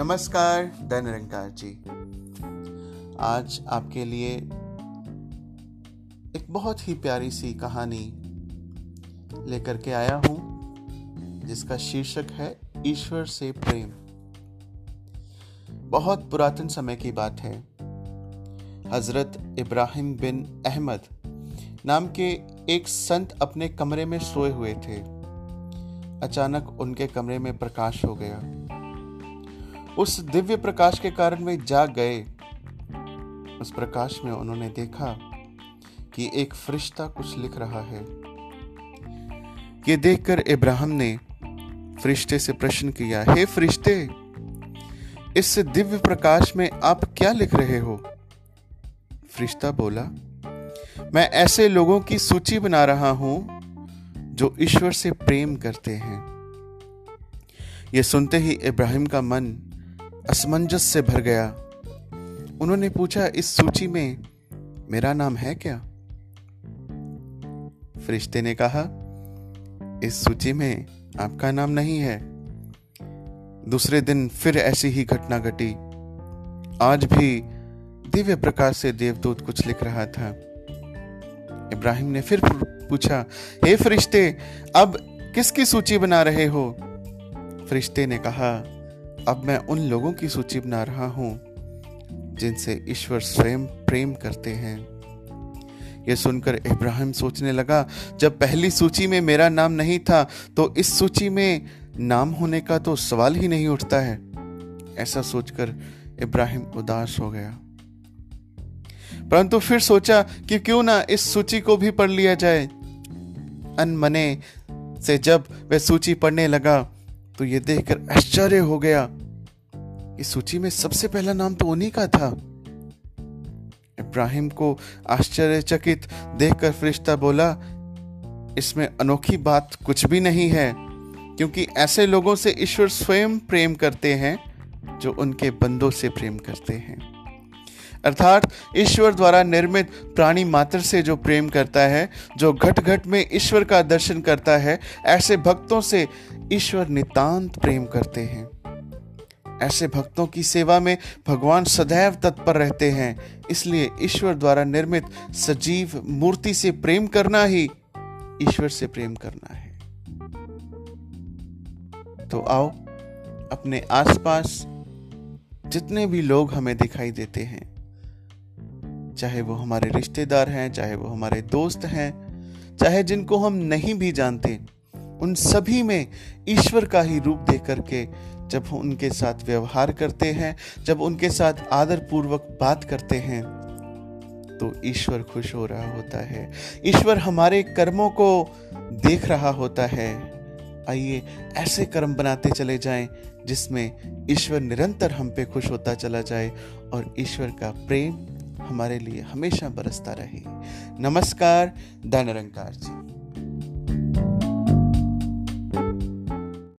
नमस्कार, धन निरंकार जी। आज आपके लिए एक बहुत ही प्यारी सी कहानी लेकर के आया हूँ, जिसका शीर्षक है ईश्वर से प्रेम। बहुत पुरातन समय की बात है। हज़रत इब्राहिम बिन अहमद नाम के एक संत अपने कमरे में सोए हुए थे। अचानक उनके कमरे में प्रकाश हो गया। उस दिव्य प्रकाश के कारण वे जाग गए। उस प्रकाश में उन्होंने देखा कि एक फरिश्ता कुछ लिख रहा है। ये देखकर इब्राहिम ने फरिश्ते से प्रश्न किया, हे फरिश्ते, इस दिव्य प्रकाश में आप क्या लिख रहे हो? फरिश्ता बोला, मैं ऐसे लोगों की सूची बना रहा हूँ जो ईश्वर से प्रेम करते हैं। यह सुनते ही इब्राहिम का मन असमंजस से भर गया। उन्होंने पूछा, इस सूची में मेरा नाम है क्या? फरिश्ते ने कहा, इस सूची में आपका नाम नहीं है। दूसरे दिन फिर ऐसी ही घटना घटी। आज भी दिव्य प्रकाश से देवदूत कुछ लिख रहा था। इब्राहिम ने फिर पूछा, हे फरिश्ते, अब किसकी सूची बना रहे हो? फरिश्ते ने कहा अब मैं उन लोगों की सूची बना रहा हूँ, जिनसे ईश्वर स्वयं प्रेम करते हैं। यह सुनकर इब्राहिम सोचने लगा, जब पहली सूची में मेरा नाम नहीं था तो इस सूची में नाम होने का तो सवाल ही नहीं उठता है। ऐसा सोचकर इब्राहिम उदास हो गया। परंतु फिर सोचा कि क्यों ना इस सूची को भी पढ़ लिया जाए। अनमने से जब वह सूची पढ़ने लगा तो ये देखकर आश्चर्य हो गया इस सूची में सबसे पहला नाम तो उन्हीं का था। इब्राहिम को आश्चर्यचकित देखकर फरिश्ता बोला, इसमें अनोखी बात कुछ भी नहीं है, क्योंकि ऐसे लोगों से ईश्वर स्वयं प्रेम करते हैं जो उनके बंदों से प्रेम करते हैं। अर्थात ईश्वर द्वारा निर्मित प्राणी मात्र से जो प्रेम करता है, जो घट घट में ईश्वर का दर्शन करता है, ऐसे भक्तों से ईश्वर नितांत प्रेम करते हैं। ऐसे भक्तों की सेवा में भगवान सदैव तत्पर रहते हैं, इसलिए ईश्वर द्वारा निर्मित सजीव मूर्ति से प्रेम करना ही ईश्वर से प्रेम करना है। तो आओ, अपने आसपास जितने भी लोग हमें दिखाई देते हैं चाहे वो हमारे रिश्तेदार हैं, चाहे वो हमारे दोस्त हैं, चाहे जिनको हम नहीं भी जानते, उन सभी में ईश्वर का ही रूप देख करके जब उनके साथ व्यवहार करते हैं, जब उनके साथ आदर पूर्वक बात करते हैं तो ईश्वर खुश हो रहा होता है। ईश्वर हमारे कर्मों को देख रहा होता है। आइए, ऐसे कर्म बनाते चले जाएँ, जिसमें ईश्वर निरंतर हम पे खुश होता चला जाए और ईश्वर का प्रेम हमारे लिए हमेशा बरसता रहे। नमस्कार धन निरंकार जी।